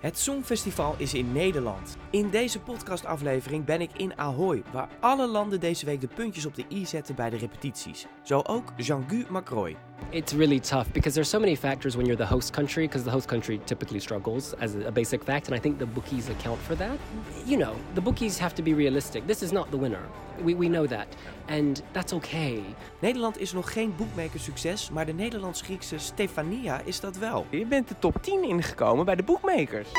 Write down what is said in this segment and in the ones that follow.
Het Songfestival is in Nederland. In deze podcastaflevering ben ik in Ahoy, waar alle landen deze week de puntjes op de i zetten bij de repetities. Zo ook Jean-Guy Macroy. It's really tough because there's so many factors when you're the host country, because the host country typically struggles as a basic fact, and I think the bookies account for that. You know, the bookies have to be realistic. This is not the winner. We, we know that. And that's okay. Nederland is nog geen boekmakersucces, maar de Nederlands-Griekse Stefania is dat wel. Je bent de top 10 ingekomen bij de boekmakers.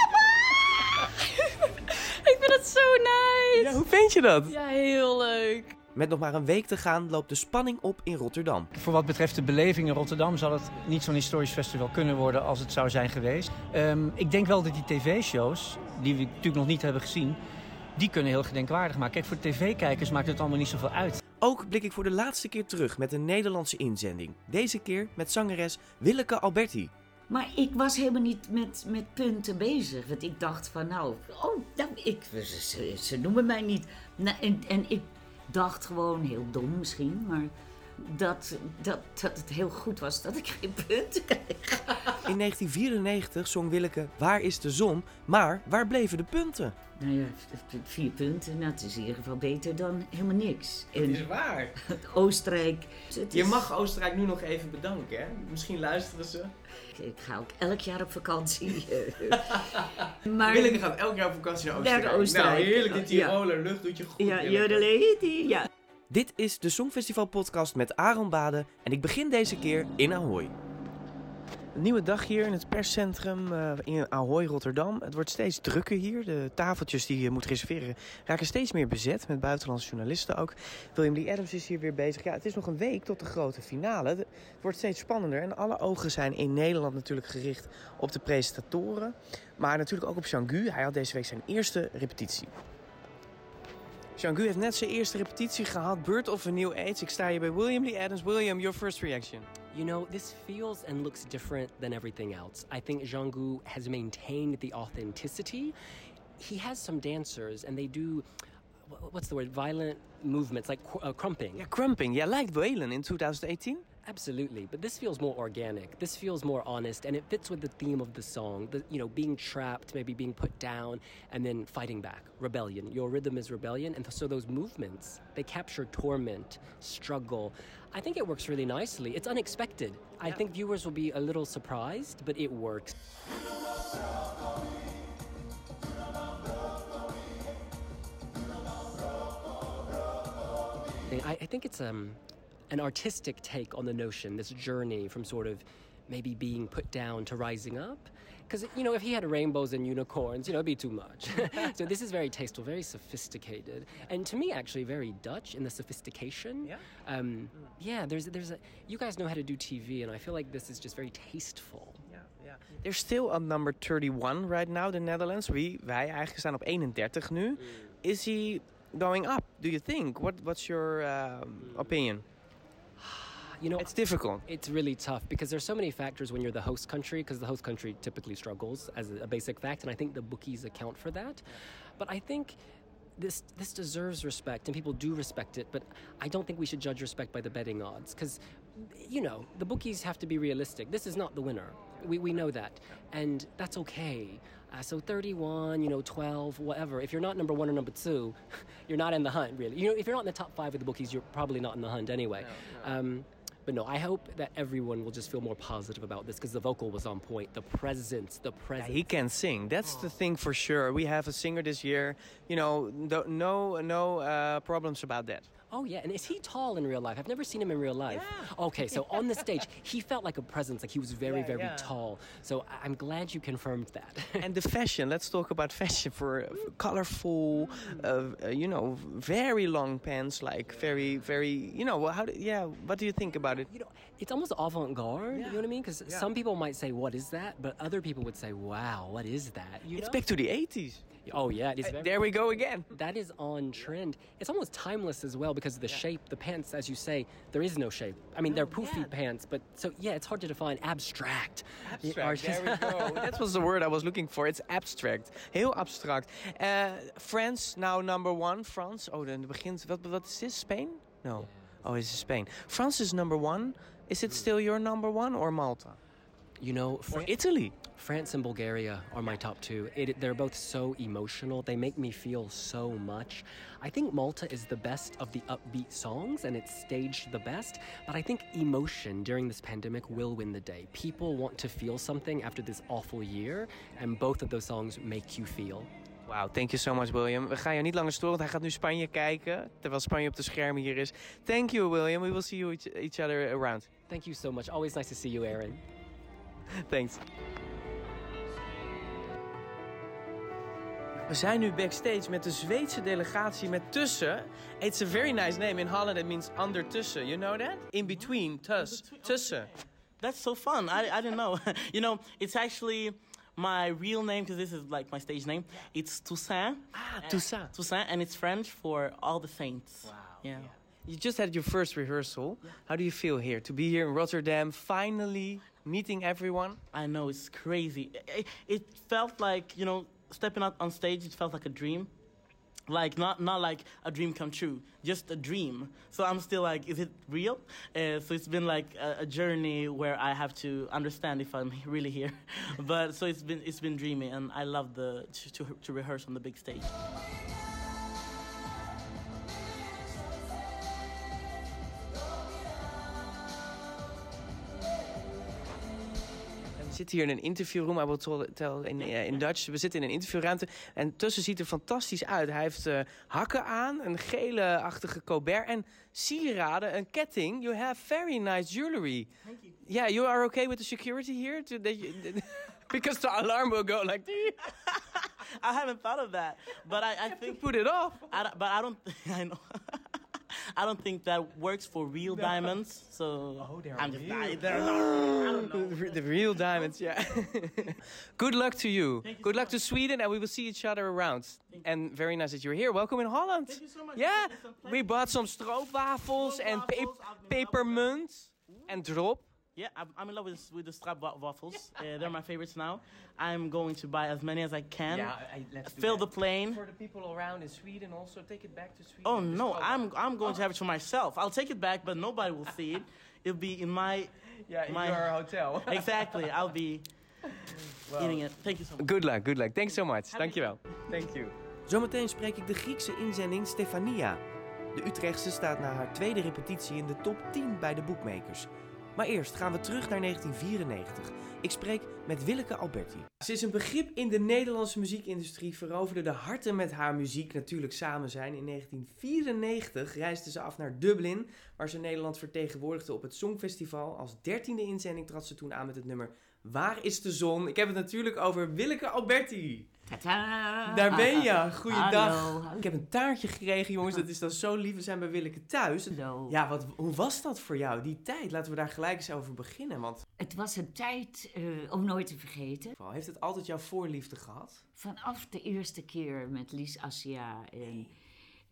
Ik vind het zo nice. Ja, hoe vind je dat? Ja, heel leuk. Met nog maar een week te gaan loopt de spanning op in Rotterdam. Voor wat betreft de beleving in Rotterdam zal het niet zo'n historisch festival kunnen worden als het zou zijn geweest. Ehm, ik denk wel dat die tv-shows, die we natuurlijk nog niet hebben gezien, die kunnen heel gedenkwaardig maken. Kijk, voor tv-kijkers maakt het allemaal niet zoveel uit. Ook blik ik voor de laatste keer terug met een Nederlandse inzending. Deze keer met zangeres Willeke Alberti. Maar ik was helemaal niet met, met punten bezig. Want ik dacht van nou, oh, nou, ik, ze, ze noemen mij niet. Nou, en, en ik dacht gewoon, heel dom misschien, maar dat, dat, dat het heel goed was dat ik geen punten kreeg. In 1994 zong Willeke Waar is de zon? Maar waar bleven de punten? Nou ja, vier punten, nou, het is in ieder geval beter dan helemaal niks. En waar. Oostenrijk. het Je is- mag Oostenrijk nu nog even bedanken, hè? Misschien luisteren ze. Ik ga ook elk jaar op vakantie. maar, Willeke gaat elk jaar op vakantie naar Oostenrijk. Naar Oostenrijk. Nou, heerlijk. De Ja. Tiroler lucht doet je goed. Ja, ja. Dit is de Songfestival podcast met Aaron Baden en ik begin deze keer in Ahoy. Een nieuwe dag hier in het perscentrum eh, in Ahoy, Rotterdam. Het wordt steeds drukker hier. De tafeltjes die je moet reserveren raken steeds meer bezet met buitenlandse journalisten ook. William D. Adams is hier weer bezig. Ja, het is nog een week tot de grote finale. Het wordt steeds spannender en alle ogen zijn in Nederland natuurlijk gericht op de presentatoren. Maar natuurlijk ook op Jean-Guy. Hij had deze week zijn eerste repetitie. Jean-Guy heeft net zijn eerste repetitie gehad. Bird of a New Age. Ik sta hier bij William Lee Adams. William, your first reaction. You know, this feels and looks different than everything else. I think Jean-Gu has maintained the authenticity. He has some dancers, and they do, wh- what's the word, violent movements, like cr- uh, crumping. Ja, crumping. Ja, lijkt Waylon in 2018. Absolutely, but this feels more organic. This feels more honest, and it fits with the theme of the song. The, you know, being trapped, maybe being put down, and then fighting back. Rebellion. Your rhythm is rebellion, and so those movements they capture torment, struggle. I think it works really nicely. It's unexpected. I think viewers will be a little surprised, but it works. I, I think it's um, an artistic take on the notion, this journey from sort of maybe being put down to rising up. Because, you know, if he had rainbows and unicorns, you know, it'd be too much. so this is very tasteful, very sophisticated. And to me, actually, very Dutch in the sophistication. Yeah? Um, yeah, there's, there's a, you guys know how to do TV, and I feel like this is just very tasteful. Yeah, yeah. They're still on number 31 right now, the Netherlands. Wie, wij eigenlijk staan op 31 nu. Is he going up, do you think? What, what's your um, opinion? You know, It's difficult. It's really tough because there's so many factors when you're the host country, because the host country typically struggles as a, basic fact, and I think the bookies account for that. But I think this this deserves respect, and people do respect it. But I don't think we should judge respect by the betting odds, because you know the bookies have to be realistic. This is not the winner. We we know that, and that's okay. Uh, so 31, you know, 12, whatever. If you're not number one or number two, you're not in the hunt, really. You know, if you're not in the top five of the bookies, you're probably not in the hunt anyway. Um, but no, I hope that everyone will just feel more positive about this because the vocal was on point. The presence, the Yeah, presence. he can sing. That's the thing for sure. We have a singer this year. You know, no no, uh, problems about that. oh yeah, and is he tall in real life? I've never seen him in real life. Yeah. Okay, so on the stage, he felt like a presence, like he was very, Yeah, very yeah. tall. So I'm glad you confirmed that. and the fashion. Let's talk about fashion for uh, colorful, uh, you know, very long pants, like very, very, you know, how? Do, yeah, what do you think about it? you know, it's almost avant-garde. You know what I mean? Because Yeah. some people might say, "What is that?" But other people would say, "Wow, what is that?" You It's know? back to the 80s. Oh yeah, it is. There we go again. that is on trend. It's almost timeless as well because of the shape, the pants, as you say, there is no shape. I mean, they're poofy pants, but so yeah, it's hard to define. Abstract. Artist- There we go. That was the word I was looking for. It's abstract. Heel abstract. Uh, France now number one. France. Oh, dan begint. Wat, wat is this? Spain? No. Oh, it's Spain. France is number one. Is it still your number one or Malta? You know, Fran- Italy? France and Bulgaria are my top two. It, they're both so emotional. They make me feel so much. I think Malta is the best of the upbeat songs and it's staged the best. But I think emotion during this pandemic will win the day. People want to feel something after this awful year, and both of those songs make you feel. Wow, thank you so much, William. We gaan je niet langer storen, want hij gaat nu Spanje kijken. Terwijl Spanje op de schermen hier is. Thank you, William. We will see you each, each other around. Thank you so much. Always nice to see you, Aaron. Thanks. We zijn nu backstage met de Zweedse delegatie met tussen. It's a very nice name. In Holland it means undertussen. You know that? In between, tuss. Tussen. That's so fun. I, I didn't know. you know, it's actually my real name because this is like my stage name. It's Toussaint. Ah, Toussaint. Toussaint, and it's French for all the saints. Wow. Yeah. You just had your first rehearsal. How do you feel here? To be here in Rotterdam, finally meeting everyone? I know it's crazy. It, it felt like you know stepping out on stage. It felt like a dream. Like not not like a dream come true, just a dream. So I'm still like, is it real? Uh, so it's been like a, a journey where I have to understand if I'm really here. but so it's been it's been dreamy, and I love the to, to, to rehearse on the big stage. We zitten hier in een interviewroom. I will tell, in, eh, in Dutch. We zitten in een interviewruimte. En tussen ziet er fantastisch uit. Hij heeft eh, hakken aan, een gele-achtige colbert en sieraden, een ketting. You have very nice jewelry. Thank you. Yeah, you are okay with the security here? To, that you, because the alarm will go like... I haven't thought of that, but I, I think Put it off. I but I don't. I know. I don't think that works for real diamonds. So Oh, they're I'm just real. I, they're not. I don't know. The, the real diamonds, yeah. Good luck to you. Thank you Good so luck to Sweden, and we will see each other around. And very nice that you're here. Welcome in Holland. Thank you so much. Yeah, It's a pleasure. we bought some stroopwafels and Stroopwafels, pap- I've been in love with pepermunt and drop. Yeah, I'm, I'm in love with with the strap wa- waffles. Uh, they're my favorites now. I'm going to buy as many as I can. I, let's Fill the plane. For the people around in Sweden, also take it back to Sweden. Oh no, I'm I'm going to have it for myself. I'll take it back, but nobody will see it. It'll be in my yeah, in my- your hotel. exactly. I'll be eating it. Thank you so much. Good luck, good luck. Thanks so much. Dankjewel. Thank you. Zometeen spreek ik de Griekse inzending Stefania. De Utrechtse staat na haar tweede repetitie in de top 10 bij de boekmakers. Maar eerst gaan we terug naar 1994. Ik spreek met Willeke Alberti. Ze is een begrip in de Nederlandse muziekindustrie, veroverde de harten met haar muziek natuurlijk samen zijn. In 1994 reisde ze af naar Dublin, waar ze Nederland vertegenwoordigde op het Songfestival. Als dertiende inzending trad ze toen aan met het nummer Waar is de zon? Ik heb het natuurlijk over Willeke Alberti. Tadaa. Daar ben je. Goeiedag. Ik heb een taartje gekregen, jongens. Dat is dan zo lief. We zijn bij Willeke thuis. Hallo. Ja, wat, hoe was dat voor jou, die tijd? Laten we daar gelijk eens over beginnen. Want Het was een tijd eh, om nooit te vergeten. heeft het altijd jouw voorliefde gehad? Vanaf de eerste keer met Lies Assia en,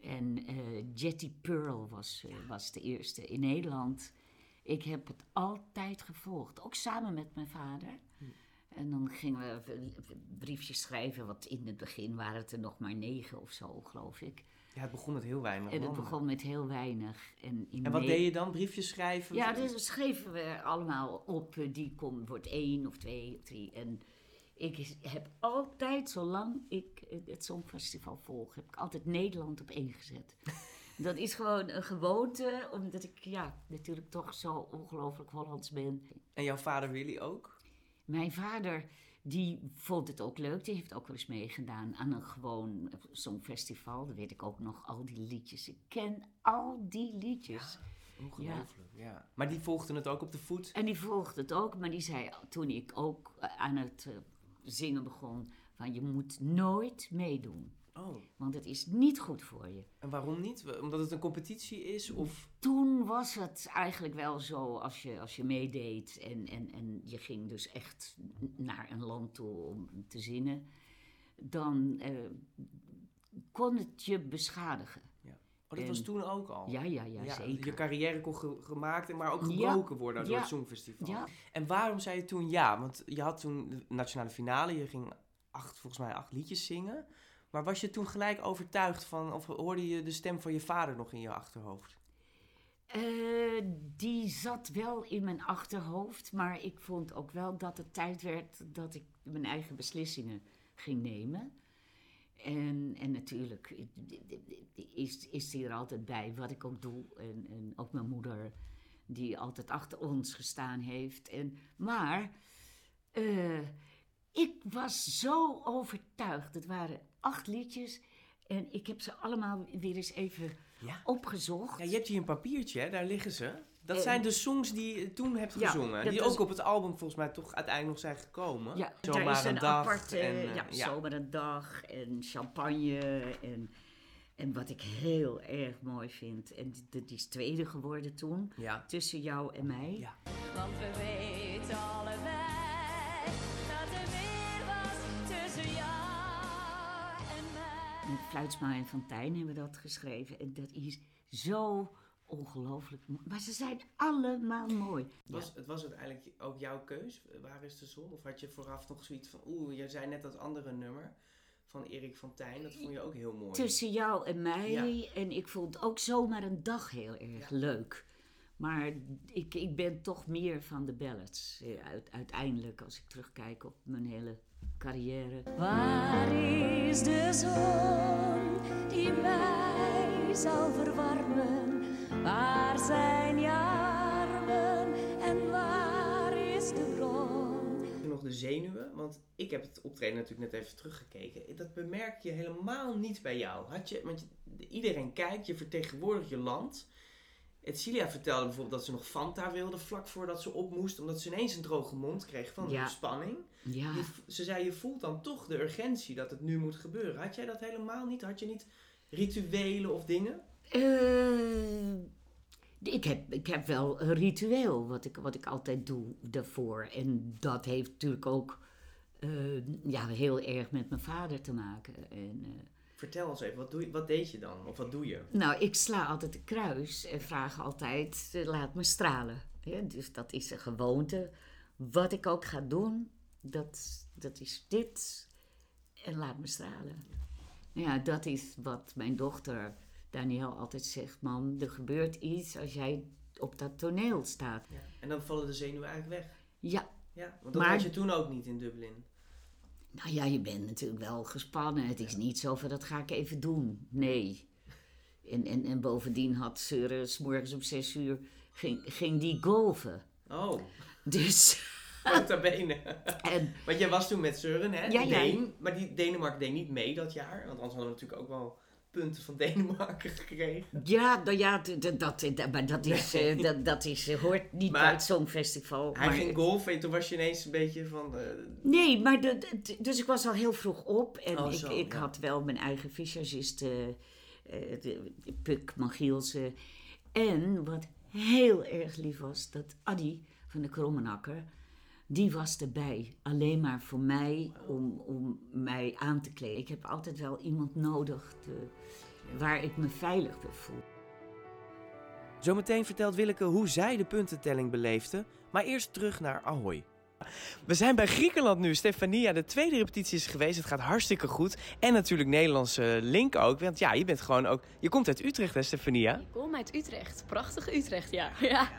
en eh, Jetty Pearl was, eh, was de eerste in Nederland. Ik heb het altijd gevolgd, ook samen met mijn vader. En dan gingen we briefjes schrijven, want in het begin waren het er nog maar negen of zo, geloof ik. Ja, het begon met heel weinig. En het mannen. begon met heel weinig. En, in En wat deed je dan? Briefjes schrijven? Ja, dus schreven we allemaal op. eh, Die komt, wordt één of twee of drie. En ik heb altijd, zolang ik het Songfestival volg, heb ik altijd Nederland op één gezet. Dat is gewoon een gewoonte, omdat ik ja, natuurlijk toch zo ongelooflijk Hollands ben. En jouw vader Willy ook? Mijn vader, die vond het ook leuk. Die heeft ook wel eens meegedaan aan een gewoon songfestival. Dat weet ik ook nog, al die liedjes. Ik ken al die liedjes. Ongelooflijk, ja. Maar die volgden het ook op de voet? En die volgde het ook, maar die zei toen ik ook eh, aan het eh, zingen begon: van je moet nooit meedoen. Oh, Want het is niet goed voor je. en waarom niet? Omdat het een competitie is? Of... Toen was het eigenlijk wel zo, als je, als je meedeed en, en, en je ging dus echt naar een land toe om te zingen, dan eh, kon het je beschadigen. Oh, dat was En- toen ook al? Ja, ja, ja, zeker. Je carrière kon ge- gemaakt, maar ook Ja, gebroken worden door ja, het Songfestival. ja. En waarom zei je toen ja? Want je had toen de nationale finale, je ging acht, volgens mij acht liedjes zingen. Maar was je toen gelijk overtuigd van, of hoorde je de stem van je vader nog in je achterhoofd? Eh, die zat wel in mijn achterhoofd, maar ik vond ook wel dat het tijd werd dat ik mijn eigen beslissingen ging nemen. En, en natuurlijk is, is die er altijd bij, wat ik ook doe. En, en ook mijn moeder, die altijd achter ons gestaan heeft. En, maar eh, ik was zo overtuigd. Het waren acht liedjes en ik heb ze allemaal weer eens even Ja. opgezocht. Ja, je hebt hier een papiertje, hè? daar liggen ze. Dat Eh, zijn de songs die je toen hebt gezongen. die is- ook op het album volgens mij toch uiteindelijk nog zijn gekomen. Ja, Zomaar daar is een, dag aparte, en, eh, ja, zomaar een dag en champagne en, en wat ik heel erg mooi vind. En die, die is tweede geworden toen, Ja. tussen jou en mij. Ja. Want we weten allebei Met Fluitsma en Fontijn hebben we dat geschreven. En dat is zo ongelooflijk mooi. Maar ze zijn allemaal mooi. Het was, het was uiteindelijk ook jouw keus, Waar is de zon? Of had je vooraf nog zoiets van, oeh, jij zei net dat andere nummer van Erik van Tijn, dat vond je ook heel mooi. Tussen jou en mij. Ja. En ik vond ook zomaar een dag heel erg leuk. Maar ik, ik ben toch meer van de ballads. eh, uit- uiteindelijk, als ik terugkijk op mijn hele carrière. Waar is de zon die mij zal verwarmen? Waar zijn je armen en waar is de bron? Nog de zenuwen? Want ik heb het optreden natuurlijk net even teruggekeken. Dat bemerk je helemaal niet bij jou. Had je, want je- iedereen kijkt, je vertegenwoordigt je land. Celia vertelde bijvoorbeeld dat ze nog Fanta wilde vlak voordat ze op moest. Omdat ze ineens een droge mond kreeg van Ja. de spanning. Ja, Je ze zei, je voelt dan toch de urgentie dat het nu moet gebeuren. Had jij dat helemaal niet? Had je niet rituelen of dingen? Eh, ik, heb, ik heb wel een ritueel wat ik, wat ik altijd doe daarvoor. En dat heeft natuurlijk ook eh, ja, heel erg met mijn vader te maken. En, eh, Vertel eens even, wat, doe je, wat deed je dan? Of wat doe je? nou, ik sla altijd de kruis en vraag altijd, eh, laat me stralen. Dus dat is een gewoonte. Wat ik ook ga doen, dat, dat is dit. En laat me stralen. Nou ja, dat is wat mijn dochter Daniel altijd zegt. Man, er gebeurt iets als jij op dat toneel staat. Ja. En dan vallen de zenuwen eigenlijk weg. Ja, Ja, want dat Maar- had je toen ook niet in Dublin. Nou ja, je bent natuurlijk wel gespannen. Het is niet zo van, dat ga ik even doen. Nee. En, en, en bovendien had Seuren, s morgens om zes uur, ging, ging die golven. Oh, Dus, nota bene. en Want jij was toen met Søren, hè? Ja, maar die Denemarken deed niet mee dat jaar. Want anders hadden we natuurlijk ook wel punten van Denemarken gekregen. ja, nou ja, dat, d- maar dat, is, eh, dat, dat is, eh, hoort niet Maar bij het Songfestival. Hij maar- ging golfen en toen was je ineens een beetje van... eh, Nee, maar de, de- dus ik was al heel vroeg op. En Oh, ik, zo, ik ja. had wel mijn eigen visagist, Puk Magielsen. En wat heel erg lief was, dat Addy van de Krommenakker, die was erbij. Alleen maar voor mij, om, om mij aan te kleden. Ik heb altijd wel iemand nodig te- waar ik me veilig bij voel. Zometeen vertelt Willeke hoe zij de puntentelling beleefde. Maar eerst terug naar Ahoy. We zijn bij Griekenland nu. Stefania, de tweede repetitie is geweest. Het gaat hartstikke goed. En natuurlijk Nederlandse link ook. Want ja, je bent gewoon ook... Je komt uit Utrecht, hè, Stefania? Ik kom uit Utrecht. Prachtige Utrecht, ja. ja.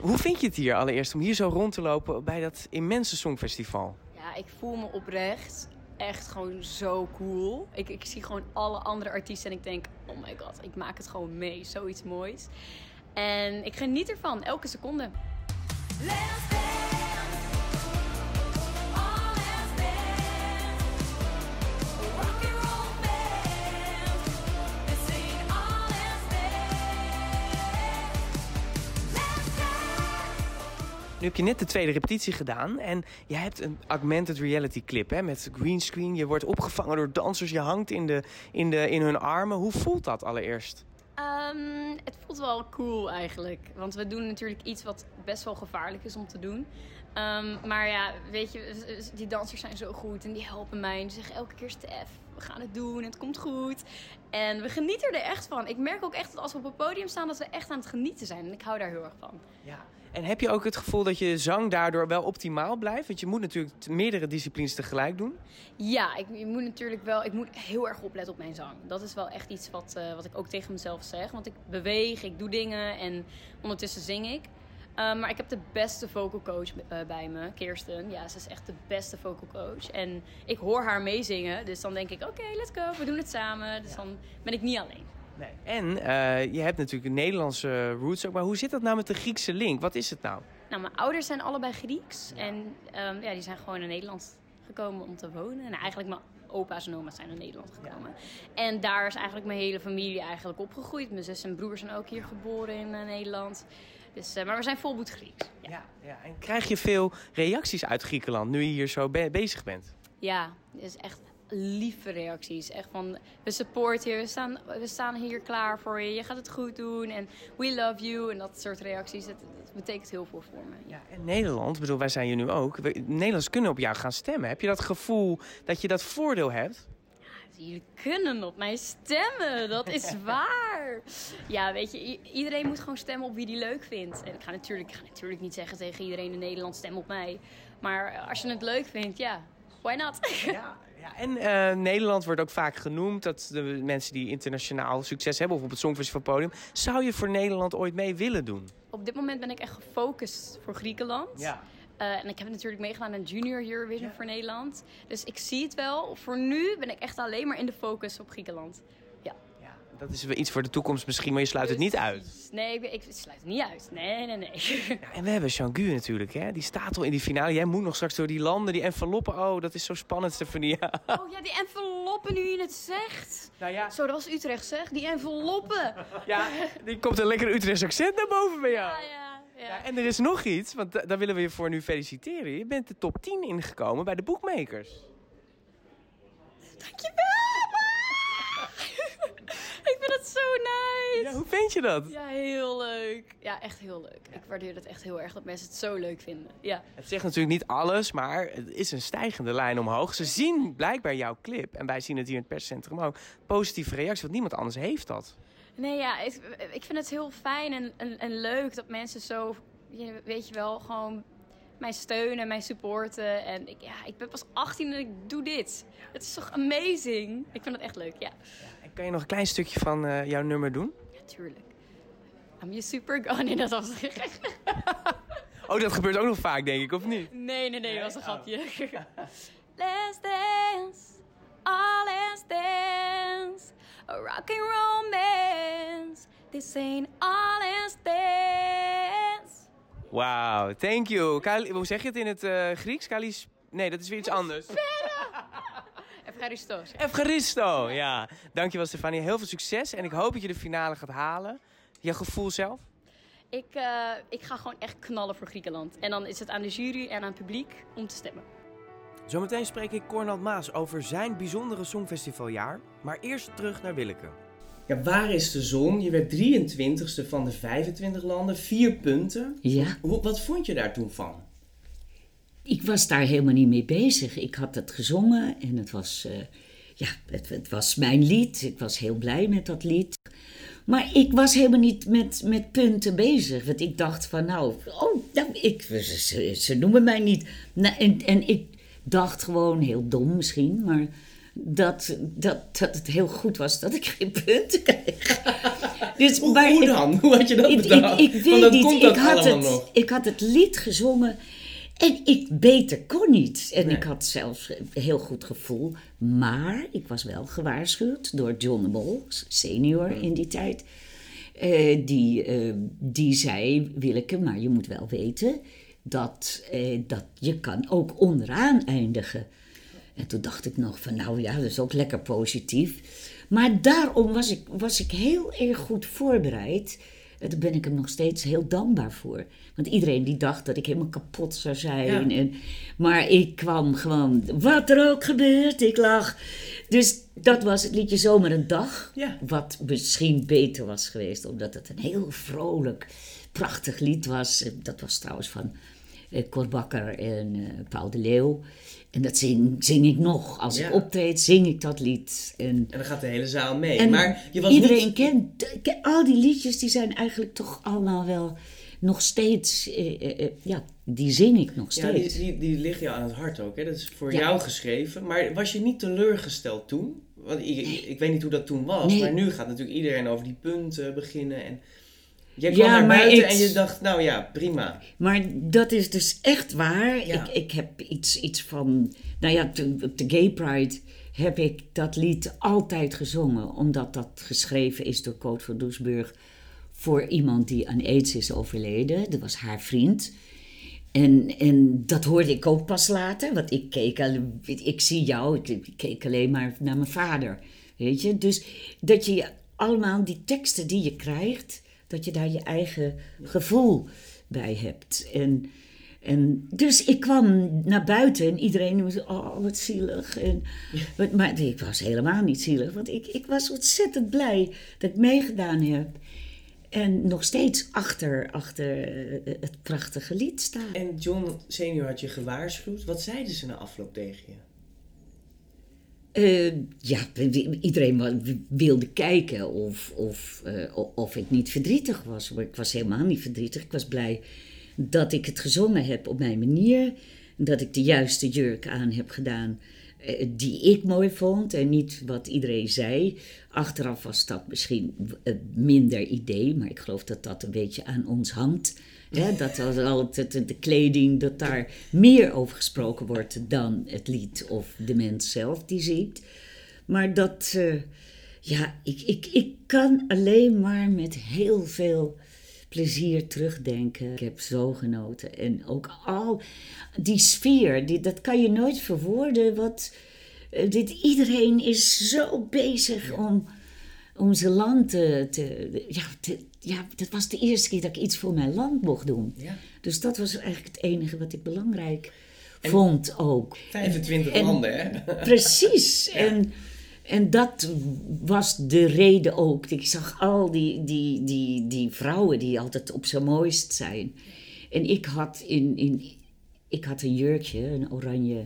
Hoe vind je het hier allereerst om hier zo rond te lopen bij dat immense songfestival? Ja, ik voel me oprecht echt gewoon zo cool. Ik, ik zie gewoon alle andere artiesten en ik denk, oh my god, ik maak het gewoon mee. Zoiets moois. En ik geniet ervan, elke seconde. Let's Nu heb je net de tweede repetitie gedaan en je hebt een augmented reality clip hè, met greenscreen. Je wordt opgevangen door dansers, je hangt in, de, in, de, in hun armen. Hoe voelt dat allereerst? Ehm, het voelt wel cool eigenlijk. Want we doen natuurlijk iets wat best wel gevaarlijk is om te doen. Ehm, maar ja, weet je, die dansers zijn zo goed en die helpen mij. En die zeggen elke keer, Stef, we gaan het doen, het komt goed. En we genieten er echt van. Ik merk ook echt dat als we op het podium staan, dat we echt aan het genieten zijn. En ik hou daar heel erg van. Ja. En heb je ook het gevoel dat je zang daardoor wel optimaal blijft? Want je moet natuurlijk meerdere disciplines tegelijk doen. Ja, ik, je moet natuurlijk wel. Ik moet heel erg opletten op mijn zang. Dat is wel echt iets wat, eh, wat ik ook tegen mezelf zeg. Want ik beweeg, ik doe dingen en ondertussen zing ik. Eh, maar ik heb de beste vocal coach eh, bij me, Kirsten. Ja, ze is echt de beste vocal coach. En ik hoor haar meezingen. Dus dan denk ik, oké, let's go, we doen het samen. Dus dan ben ik niet alleen. Nee. En eh, je hebt natuurlijk een Nederlandse roots ook. Maar hoe zit dat nou met de Griekse link? Wat is het nou? Nou, mijn ouders zijn allebei Grieks. En ehm, ja, die zijn gewoon naar Nederland gekomen om te wonen. En eigenlijk mijn opa's en oma's zijn naar Nederland gekomen. En daar is eigenlijk mijn hele familie eigenlijk opgegroeid. Mijn zus en broers zijn ook hier geboren in eh, Nederland. Dus, eh, maar we zijn volbloed Grieks. Ja. Ja, ja. En krijg je veel reacties uit Griekenland nu je hier zo be- bezig bent? Ja, is echt lieve reacties. Echt van, we support je, we staan, we staan hier klaar voor je, je gaat het goed doen en we love you. En dat soort reacties, dat, dat betekent heel veel voor me. Ja. En Nederland, bedoel, wij zijn hier nu ook. We, Nederlanders kunnen op jou gaan stemmen. Heb je dat gevoel dat je dat voordeel hebt? Jullie kunnen op mij stemmen, dat is waar. Ja, weet je, iedereen moet gewoon stemmen op wie die leuk vindt. En ik ga natuurlijk, ik ga natuurlijk niet zeggen tegen iedereen in Nederland, stem op mij. Maar als je het leuk vindt, ja, why not? Ja, ja. En eh, Nederland wordt ook vaak genoemd dat de mensen die internationaal succes hebben, of op het Songfestival podium, zou je voor Nederland ooit mee willen doen? Op dit moment ben ik echt gefocust voor Griekenland. Eh, en ik heb natuurlijk meegedaan aan Junior Eurovision Ja. voor Nederland. Dus ik zie het wel. Voor nu ben ik echt alleen maar in de focus op Griekenland. Dat is iets voor de toekomst misschien, maar je sluit het niet uit. Nee, ik, ik sluit het niet uit. Nee, nee, nee. Ja, en we hebben Jean-Gu natuurlijk, hè? die staat al in die finale. Jij moet nog straks door die landen, die enveloppen. Oh, dat is zo spannend, Stefanie. Ja. Oh ja, die enveloppen nu je het zegt. Nou ja, Zo, dat was Utrecht zeg. Die enveloppen. ja, die komt een lekker Utrechts accent naar boven bij jou. Ja, ja, ja. Ja, en er is nog iets, want da- daar willen we je voor nu feliciteren. Je bent de top 10 ingekomen bij de boekmakers. Dankjewel. ik vind het zo Ja, hoe vind je dat? Ja, heel leuk. Ja, echt heel leuk. Ik waardeer het echt heel erg dat mensen het zo leuk vinden. Ja. Het zegt natuurlijk niet alles, maar het is een stijgende lijn omhoog. Ze zien blijkbaar jouw clip, en wij zien het hier in het perscentrum ook, positieve reacties, want niemand anders heeft dat. Nee, ja, ik, ik vind het heel fijn en, en, en leuk dat mensen zo, weet je wel, gewoon mij steunen en mij supporten. En ik, ja, ik ben pas 18 en ik doe dit. Het is toch amazing? Ik vind het echt leuk, ja. En kan je nog een klein stukje van eh, jouw nummer doen? Natuurlijk. I'm your super gun. Nee, dat was... Oh, dat gebeurt ook nog vaak, denk ik, of niet? Nee, nee, nee, dat was een grapje. let's dance, oh let's dance, a rocking romance. This ain't all let's dance. Wauw, thank you. Kali- hoe zeg je het in het eh, Grieks? Kalis... Nee, dat is weer iets anders. Evgaristo. Evgaristo, ja. Dankjewel Stefanie. Heel veel succes. En ik hoop dat je de finale gaat halen. Je gevoel zelf? Ik, eh, ik ga gewoon echt knallen voor Griekenland. En dan is het aan de jury en aan het publiek om te stemmen. Zometeen spreek ik Cornald Maas over zijn bijzondere Songfestivaljaar. Maar eerst terug naar Willeke. Ja, waar is de zon? Je werd 23ste van de 25 landen, vier punten. Ja. Wat vond je daar toen van? Ik was daar helemaal niet mee bezig. Ik had het gezongen en het was, eh, ja, het, het was mijn lied. Ik was heel blij met dat lied. Maar ik was helemaal niet met, met punten bezig. Want ik dacht van, nou, oh, nou ik, ze, ze, noemen mij niet. Nou, en, en ik dacht gewoon, heel dom misschien, maar dat, dat, dat het heel goed was dat ik geen punten kreeg. Dus, Hoe, maar hoe ik- dan? Hoe had je dat ik, bedacht? ik, ik Want weet dat niet. Ik had, het, nog. ik had het lied gezongen en ik beter kon niet. En Nee. ik had zelfs een heel goed gevoel. Maar ik was wel gewaarschuwd door John de Mol, senior in die tijd. Eh, die, eh, die zei, Willeke, maar je moet wel weten dat, eh, dat je kan ook onderaan eindigen. En toen dacht ik nog van, nou ja, dat is ook lekker positief. Maar daarom was ik, was ik heel erg goed voorbereid. En daar ben ik hem nog steeds heel dankbaar voor. Want iedereen die dacht dat ik helemaal kapot zou zijn. Ja. En, maar ik kwam gewoon, wat er ook gebeurt, ik lag. Dus dat was het liedje Zomer een Dag. Ja. Wat misschien beter was geweest, omdat het een heel vrolijk, prachtig lied was. Eh, Dat was trouwens van eh, Cor Bakker en eh, Paul de Leeuw. En dat zing, zing ik nog. Als Ja. ik optreed, zing ik dat lied. En, En dan gaat de hele zaal mee. en maar je was iedereen niet... kent... ke- Al die liedjes die zijn eigenlijk toch allemaal wel nog steeds, eh, eh, eh, ja, die zing ik nog Ja, die, steeds. die, die liggen je aan het hart ook. Hè? Dat is voor Ja. jou geschreven. Maar was je niet teleurgesteld toen? Want ik, ik, ik weet niet hoe dat toen was. Nee. Maar nu gaat natuurlijk iedereen over die punten beginnen. En jij Ja, kwam naar buiten en je dacht, nou ja, prima. Maar dat is dus echt waar. Ja. Ik, ik heb iets, iets van. Nou ja, op de Gay Pride heb ik dat lied altijd gezongen. Omdat dat geschreven is door Coot van Doesburg. Voor iemand die aan AIDS is overleden. Dat was haar vriend. En, en dat hoorde ik ook pas later. Want ik keek al, ik zie jou, ik, keek alleen maar naar mijn vader. Weet je? Dus dat je allemaal die teksten die je krijgt, dat je daar je eigen gevoel bij hebt. En, en dus ik kwam naar buiten en iedereen was, oh wat zielig. En, wat- maar ik was helemaal niet zielig, want ik, ik was ontzettend blij dat ik meegedaan heb. En nog steeds achter, achter eh, het prachtige lied staan. En John senior had je gewaarschuwd. Wat zeiden ze na afloop tegen je? Eh, ja, iedereen wilde kijken of, of, eh, of ik niet verdrietig was. Maar ik was helemaal niet verdrietig. Ik was blij dat ik het gezongen heb op mijn manier. Dat ik de juiste jurk aan heb gedaan die ik mooi vond en niet wat iedereen zei. Achteraf was dat misschien een minder idee, maar ik geloof dat dat een beetje aan ons hangt. Hè, dat was altijd de, kleding, dat daar meer over gesproken wordt dan het lied of de mens zelf die zingt. Maar dat, eh, ja, ik, ik, ik kan alleen maar met heel veel plezier terugdenken. Ik heb zo genoten. En ook al die sfeer, die, dat kan je nooit verwoorden. Wat, eh, dit, iedereen is zo bezig om, om zijn land te, te, ja, te- ja, dat was de eerste keer dat ik iets voor mijn land mocht doen. Ja. Dus dat was eigenlijk het enige wat ik belangrijk vond ook. 25 en- landen, hè? Precies. En, en dat was de reden ook. Ik zag al die, die, die, die vrouwen die altijd op zijn mooist zijn. En ik had, in, in, ik had een jurkje, een oranje.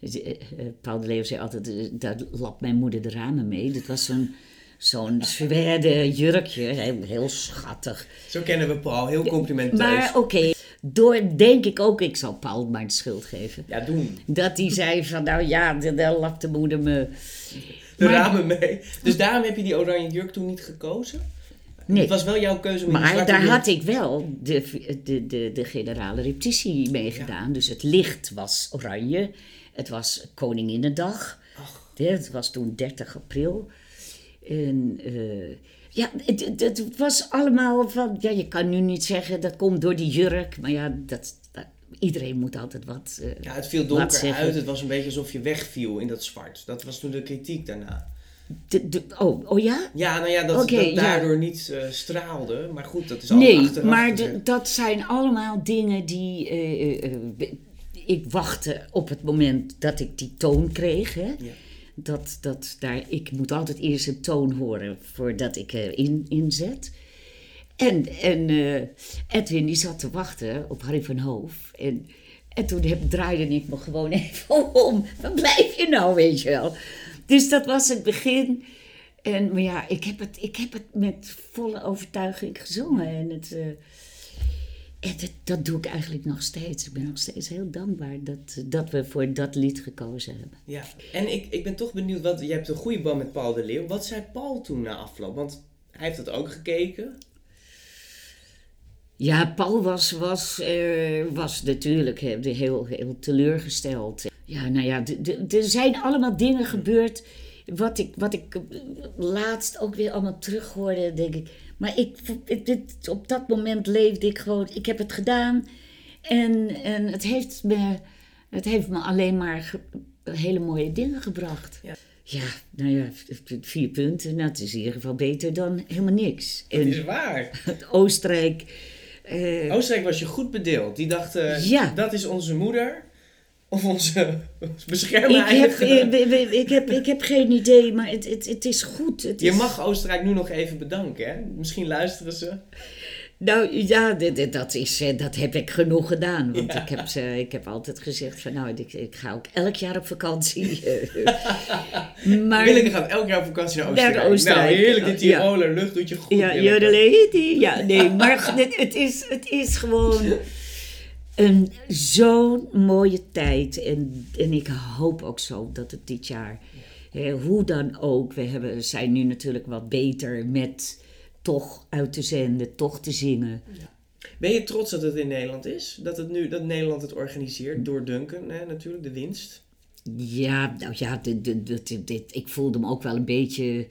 eh, eh, Paul de Leeuw zei altijd, eh, daar lapt mijn moeder de ramen mee. Dat was zo'n zo'n jurkje, heel, heel schattig. Zo kennen we Paul. Heel complimenteus. Maar oké, door denk ik ook, ik zal Paul maar de schuld geven. Ja, doen. Dat hij zei van, nou ja, daar lapt de moeder me... De Maar- ramen mee. Dus daarom heb je die oranje jurk toen niet gekozen? Nee. Het was wel jouw keuze om Maar daar had ik wel de, de, de, de generale repetitie mee gedaan. Dus het licht was oranje. Het was Koninginnedag. Het was toen 30 april. En eh, ja, het, was allemaal van... Ja, je kan nu niet zeggen dat komt door die jurk. Maar ja, dat, dat- iedereen moet altijd wat... eh, Ja, het viel donker uit. Het was een beetje alsof je wegviel in dat zwart. Dat was toen de kritiek daarna. de- de- oh, oh ja? Ja, nou ja, dat, dat ja. daardoor niet eh, straalde. Maar goed, dat is al Nee, achteraf maar de- dat zijn allemaal dingen die. eh, ik wachtte op het moment dat ik die toon kreeg. Hè? Dat, dat daar, ik moet altijd eerst een toon horen voordat ik erin inzet. En, en eh, Edwin die zat te wachten op Harry van Hoof. En, en toen heb, draaide ik me gewoon even om. Waar blijf je nou, weet je wel? Dus dat was het begin. En, maar ja, ik heb, het, ik heb het met volle overtuiging gezongen. En, het, eh, en dat, dat doe ik eigenlijk nog steeds. Ik ben nog steeds heel dankbaar dat, dat we voor dat lied gekozen hebben. Ja, en ik, ik ben toch benieuwd, want je hebt een goede band met Paul de Leeuw. Wat zei Paul toen na afloop? Want hij heeft dat ook gekeken. Ja, Paul was, was, eh, was natuurlijk heel, heel teleurgesteld. Ja, nou ja, er zijn allemaal dingen gebeurd. Wat ik, wat ik eh, laatst ook weer allemaal terughoorde, denk ik. Maar ik, op dat moment leefde ik gewoon. Ik heb het gedaan. En, en het, heeft me, het heeft me alleen maar hele mooie dingen gebracht. Ja. Ja, nou ja, vier punten. Nou, het is in ieder geval beter dan helemaal niks. Dat is waar. Oostenrijk. eh, Oostenrijk was je goed bedeeld. Die dachten, Ja. dat is onze moeder. Of onze ik, bescherming. heb, eh, ik, heb, ik heb geen idee, maar het, het, het is goed. Het Je is- mag Oostenrijk nu nog even bedanken, hè? Misschien luisteren ze. Nou ja, dat, is, eh, dat heb ik genoeg gedaan. Want ik, heb, ze- ik heb altijd gezegd van nou, ik, ik ga ook elk jaar op vakantie. maar, Willeke gaat elk jaar op vakantie naar Oostenrijk. Oostenrijk. Nou, heerlijk. Ja. Tiroler lucht doet je goed. Ja, Willeke. Ja, nee, maar het, het, is, het is gewoon een zo'n mooie tijd. En, en ik hoop ook zo dat het dit jaar, hè, hoe dan ook, we hebben, zijn nu natuurlijk wat beter met toch uit te zenden, toch te zingen. Ben je trots dat het in Nederland is? Dat, het nu, dat Nederland het organiseert door Duncan, hè, natuurlijk, de winst. Ja, nou ja, dit, dit, dit, dit- ik voelde me ook wel een beetje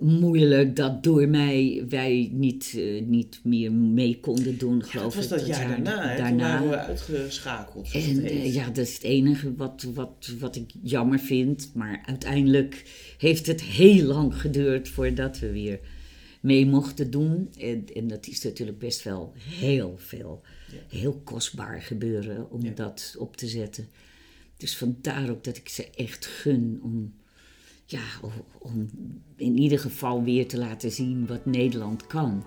moeilijk dat door mij wij niet, eh, niet meer mee konden doen, Ja, geloof dat was ik. dat jaar daarna? Toen daarna. waren we uitgeschakeld, En eh, ja, dat is het enige wat, wat, wat ik jammer vind. Maar uiteindelijk heeft het heel lang geduurd voordat we weer mee mochten doen. En, en dat is natuurlijk best wel heel veel, heel kostbaar gebeuren om Ja. dat op te zetten. Dus vandaar ook dat ik ze echt gun om, ja, om, in ieder geval weer te laten zien wat Nederland kan.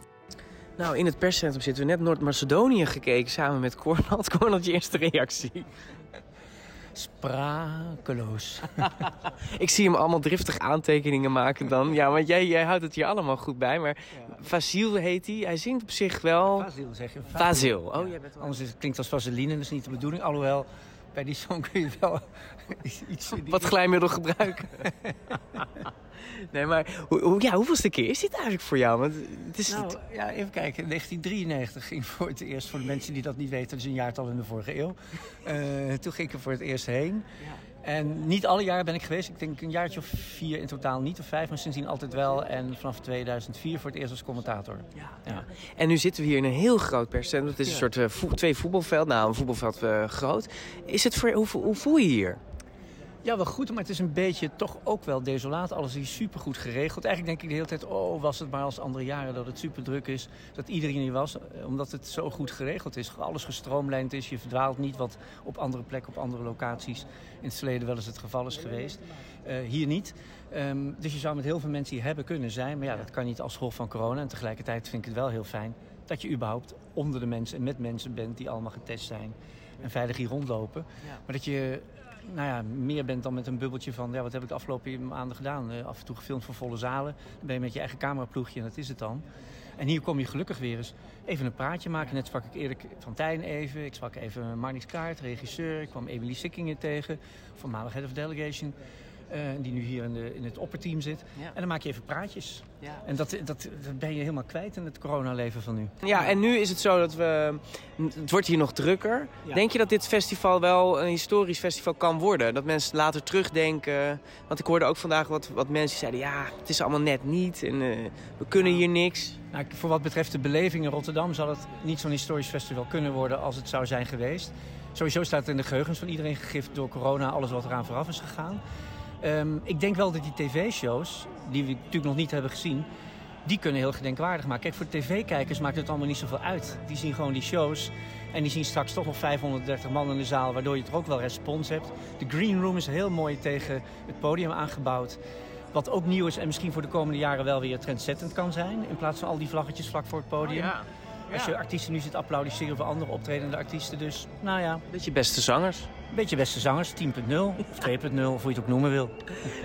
Nou, in het perscentrum zitten we net Noord-Macedonië gekeken samen met Cornald. Cornald, je eerste reactie. Sprakeloos. Ik zie hem allemaal driftig aantekeningen maken dan. Ja, want jij, jij houdt het hier allemaal goed bij. Maar Vasil heet hij. Hij zingt op zich wel... Vasil zeg je. Vasil. Oh, jij bent wel... Anders is, het klinkt als vaseline, dat is niet de bedoeling. Alhoewel, bij die song kun je wel iets... Wat glijmiddel gebruiken. nee, maar hoe, hoe, ja, hoeveelste keer is dit eigenlijk voor jou? Want het is... Nou, ja, even kijken. 1993 ging voor het eerst, voor de mensen die dat niet weten, dat is een jaartal in de vorige eeuw. Eh, toen ging ik er voor het eerst heen. En niet alle jaren ben ik geweest. Ik denk een jaartje of vier in totaal, niet of vijf, maar sindsdien altijd wel. En vanaf 2004 voor het eerst als commentator. Ja. En nu zitten we hier in een heel groot perscentrum. Het is een Ja. soort vo- twee voetbalveld. Nou, een voetbalveld eh, groot. Is het voor, hoe, hoe voel je hier? Ja, wel goed, maar het is een beetje toch ook wel desolaat. Alles is supergoed geregeld. Eigenlijk denk ik de hele tijd, oh, was het maar als andere jaren dat het super druk is. Dat iedereen hier was, eh, omdat het zo goed geregeld is. Alles gestroomlijnd is, je verdwaalt niet wat op andere plekken, op andere locaties in het verleden wel eens het geval is geweest. Eh, hier niet. Ehm, dus je zou met heel veel mensen hier hebben kunnen zijn. Maar ja, dat kan niet als gevolg van corona. En tegelijkertijd vind ik het wel heel fijn dat je überhaupt onder de mensen en met mensen bent die allemaal getest zijn. En veilig hier rondlopen. Maar dat je nou ja, meer bent dan met een bubbeltje van... Ja, wat heb ik de afgelopen maanden gedaan? Eh, af en toe gefilmd voor volle zalen. Dan ben je met je eigen cameraploegje en dat is het dan. En hier kom je gelukkig weer eens even een praatje maken. Net sprak ik Erik van Tijn even. Ik sprak even Marnix Kaart, regisseur. Ik kwam Emilie Sikkingen tegen, voormalig head of delegation. Eh, die nu hier in, de, in het opperteam zit. Ja. En dan maak je even praatjes. Ja. En dat, dat, dat ben je helemaal kwijt in het coronaleven van nu. Ja, en nu is het zo dat we... Het wordt hier nog drukker. Ja. Denk je dat dit festival wel een historisch festival kan worden? Dat mensen later terugdenken? Want ik hoorde ook vandaag wat, wat mensen zeiden... Ja, het is allemaal net niet en eh, we kunnen hier niks. Nou, voor wat betreft de beleving in Rotterdam zal het niet zo'n historisch festival kunnen worden als het zou zijn geweest. Sowieso staat het in de geheugens van iedereen gegrift door corona, alles wat eraan vooraf is gegaan. Ehm, ik denk wel dat die tv-shows, die we natuurlijk nog niet hebben gezien, die kunnen heel gedenkwaardig maken. Kijk, voor tv-kijkers maakt het allemaal niet zoveel uit. Die zien gewoon die shows en die zien straks toch nog 530 man in de zaal, waardoor je toch ook wel respons hebt. De green room is heel mooi tegen het podium aangebouwd. Wat ook nieuw is en misschien voor de komende jaren wel weer trendzettend kan zijn. In plaats van al die vlaggetjes vlak voor het podium. Als je artiesten nu zit applaudisseren voor andere optredende artiesten. Dus, nou ja, Beetje beste zangers. Een beetje beste zangers. 10.0 of 2.0, of hoe je het ook noemen wil.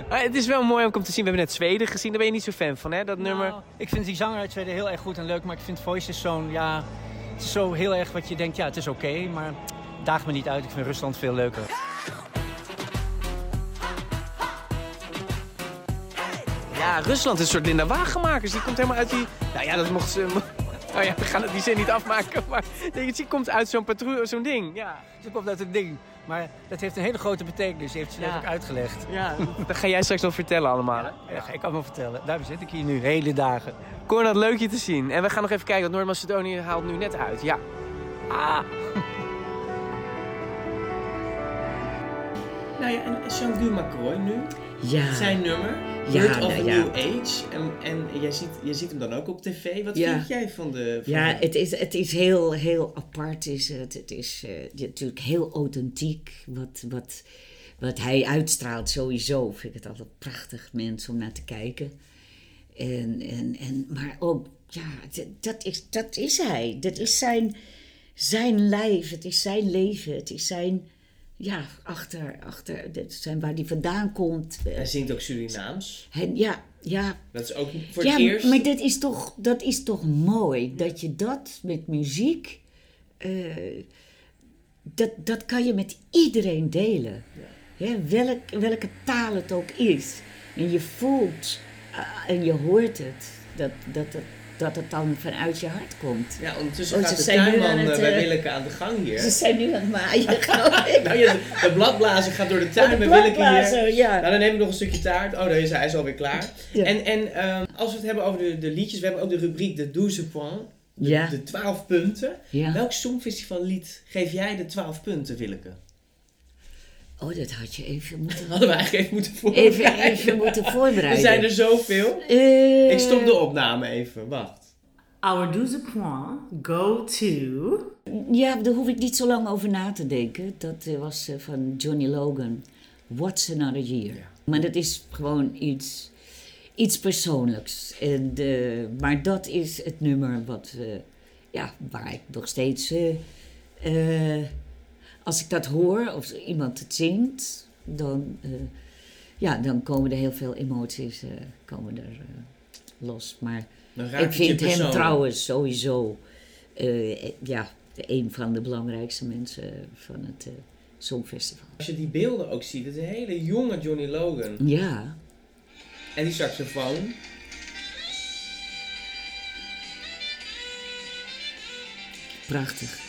Maar het is wel mooi om te zien. We hebben net Zweden gezien. Daar ben je niet zo fan van, hè? Dat nummer. Nou, ik vind die zanger uit Zweden heel erg goed en leuk. Maar ik vind Voice is zo'n, ja... Het is zo heel erg wat je denkt, ja, het is oké. maar daag me niet uit. Ik vind Rusland veel leuker. Ja, Rusland is een soort Linda Wagenmakers. Die komt helemaal uit die... Nou ja, dat mocht ze... Nou ja, we gaan het die zin niet afmaken. Maar die komt uit zo'n patrouille, zo'n ding. Ja. Ze komt uit het ding. Maar dat heeft een hele grote betekenis. Die heeft ze net Ja. ook uitgelegd. ja. Dat ga jij straks nog vertellen allemaal. Ja, ik kan wel vertellen. Daar zit ik hier nu, hele dagen. Konrad, leuk je te zien. En we gaan nog even kijken, want Noord-Macedonië haalt nu net uit. Ja. Ah! Nou ja, en Jean-Guy Macroy nu, Ja, zijn nummer, Ja, Word of nou ja. New Age. En, en jij, ziet, jij ziet hem dan ook op tv. Wat Ja. vind jij van de... Van ja het, is, het is heel, heel apart. Is het. het is eh, natuurlijk heel authentiek. Wat, wat, wat hij uitstraalt sowieso. Vind ik het altijd een prachtig mens om naar te kijken. En, en, en, maar ook ja, dat is, dat is hij. Dat is zijn, zijn lijf, het is zijn leven, het is zijn, ja, achter, achter, zijn waar hij vandaan komt. Eh, Hij zingt ook Surinaams. hij- ja, ja, Dat is ook voor ja, het eerst. maar dat is toch, dat is toch mooi dat je dat met muziek, eh, dat, dat kan je met iedereen delen. Hè, welk, welke taal het ook is. En je voelt ah, en je hoort het, dat, dat, het, dat het dan vanuit je hart komt. Ja, ondertussen Oh, gaat de tuinman het, eh, bij eh, Willeke aan de gang hier. Ze zijn nu aan het maaien. Nou ja, de, bladblazer gaat door de tuin de bij Willeke hier. ja. Nou, dan neem ik nog een stukje taart. Oh, daar is hij, is alweer klaar. Ja. En, en ehm, als we het hebben over de, de liedjes, we hebben ook de rubriek de 12 points. De, de 12 punten. Welk Songfestival lied geef jij de 12 punten, Willeke? Oh, dat had je even moeten, Hadden we eigenlijk even moeten voorbereiden. even, even moeten voorbereiden. Er zijn er zoveel. Eh, Ik stop de opname even, wacht. Our 12 points go to. Ja, daar hoef ik niet zo lang over na te denken. Dat eh, was eh, van Johnny Logan. What's Another Year. Maar dat is gewoon iets, iets persoonlijks. En, maar dat is het nummer wat, eh, ja, waar ik nog steeds... eh, eh, als ik dat hoor, of iemand het zingt, dan, eh, ja, dan komen er heel veel emoties eh, komen er, eh, los. Maar ik vind hem trouwens sowieso ja, een van de belangrijkste mensen van het Songfestival. Als je die beelden ook ziet, het is een hele jonge Johnny Logan. Ja, En die saxofoon. prachtig.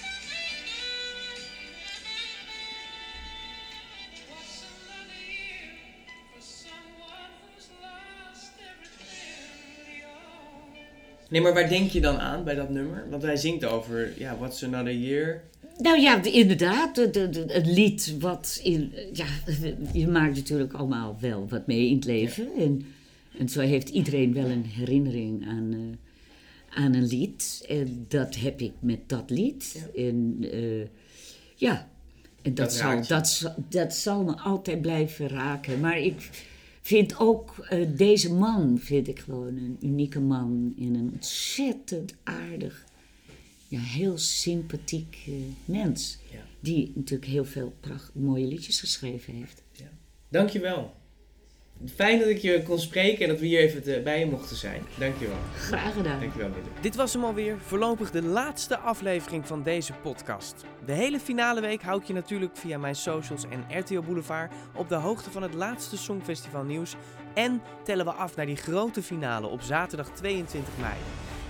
Nee, maar waar denk je dan aan bij dat nummer? Want hij zingt over, ja, what's another year? Nou ja, de- inderdaad, de, de, de- het lied wat in... Ja, je maakt natuurlijk allemaal wel wat mee in het leven. En, en zo heeft iedereen wel een herinnering aan, eh, aan een lied. En dat heb ik met dat lied. En eh, ja, en dat, Dat zal, dat, dat zal me altijd blijven raken. Maar ik vind ook eh, deze man, vind ik gewoon een unieke man. En een ontzettend aardig ja, heel sympathiek eh, mens. Ja. Die natuurlijk heel veel pracht, mooie liedjes geschreven heeft. Dankjewel. Fijn dat ik je kon spreken en dat we hier even bij je mochten zijn. Dankjewel. Graag gedaan. Dankjewel, Willem. Dit was hem alweer, voorlopig de laatste aflevering van deze podcast. De hele finale week hou ik je natuurlijk via mijn socials en RTO Boulevard op de hoogte van het laatste Songfestival nieuws. En tellen we af naar die grote finale op zaterdag 22 mei.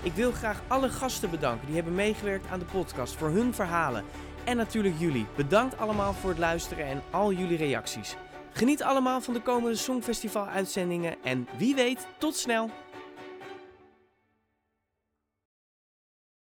Ik wil graag alle gasten bedanken die hebben meegewerkt aan de podcast voor hun verhalen. En natuurlijk jullie. Bedankt allemaal voor het luisteren en al jullie reacties. Geniet allemaal van de komende Songfestival uitzendingen en wie weet, tot snel!